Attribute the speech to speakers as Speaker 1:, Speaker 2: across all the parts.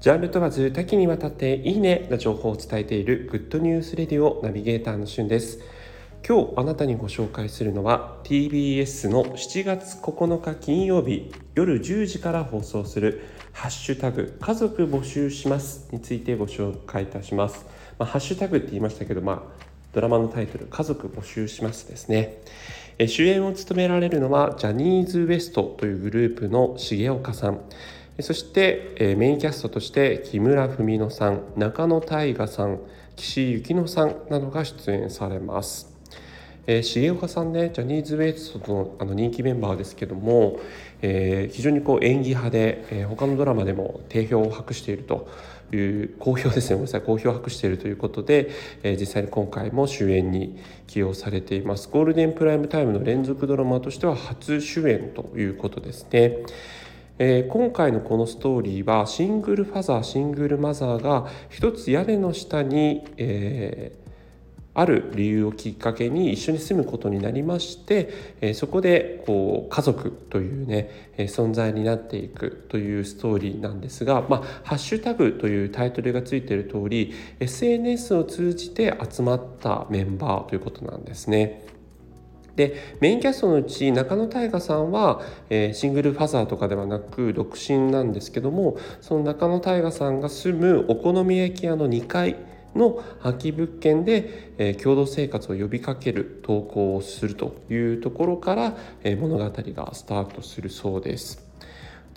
Speaker 1: ジャンル問わず多岐にわたっていいねな情報を伝えているグッドニュースレディオナビゲーターのしゅんです。今日あなたにご紹介するのは TBS の7月9日金曜日夜10時から放送するハッシュタグ家族募集しますについてご紹介いたします、まあ、ハッシュタグって言いましたけどまあドラマのタイトル「家族募集します」ですね。主演を務められるのはジャニーズ WEST というグループの重岡さん。そしてえメインキャストとして木村文乃さん中野大河さん岸由乃さんなどが出演されます。え、重岡さんねジャニーズ WEST のあの人気メンバーですけども、えー、非常にこう演技派で、えー、他のドラマでも定評を博しているという好評ですねごめんなさい好評を博しているということで、えー、実際に今回も主演に起用されていますゴールデンプライムタイムの連続ドラマとしては初主演ということですね。えー、今回のこのストーリーはシングルファザーシングルマザーが一つ屋根の下に、えーある理由をきっかけに一緒に住むことになりまして、えそこでこう家族というね、え存在になっていくというストーリーなんですが、まあ、ハッシュタグというタイトルがついている通り SNS を通じて集まったメンバーということなんですね。でメインキャストのうち中野大河さんは、えー、シングルファザーとかではなく独身なんですけどもその中野大河さんが住むお好み焼き屋の2階の空き物件で、えー、共同生活を呼びかける投稿をするというところから、えー、物語がスタートするそうです。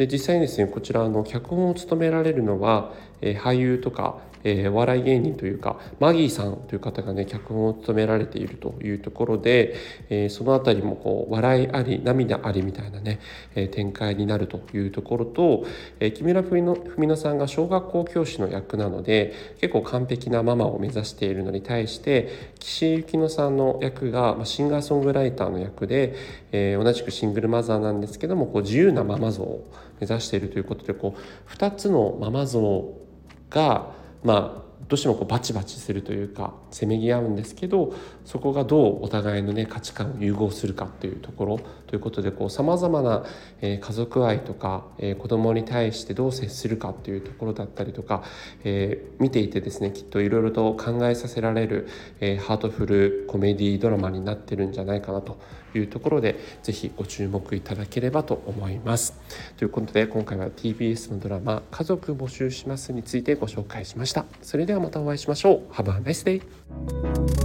Speaker 1: で実際にですねこちらの脚本を務められるのは、えー、俳優とかえー、お笑い芸人というかマギーさんという方がね脚本を務められているというところで、えー、その辺りもこう笑いあり涙ありみたいなね、え、展開になるというところと、え、木村文乃さんが小学校教師の役なので結構完璧なママを目指しているのに対して岸井ゆきのさんの役が、ま、シンガーソングライターの役で、え、同じくシングルマザーなんですけどもこう自由なママ像を目指しているということでこう2つのママ像がまあどうしてもこうバチバチするというかせめぎ合うんですけどそこがどうお互いのね価値観を融合するかっていうところということでさまざまな、え、家族愛とか、えー、子供に対してどう接するかっていうところだったりとか、え、見ていてですねきっといろいろと考えさせられる、え、ハートフルコメディドラマになってるんじゃないかなというところで是非ご注目いただければと思います。ということで今回は TBS のドラマ「家族募集します」についてご紹介しました。それではまたお会いしましょう。Have a nice day!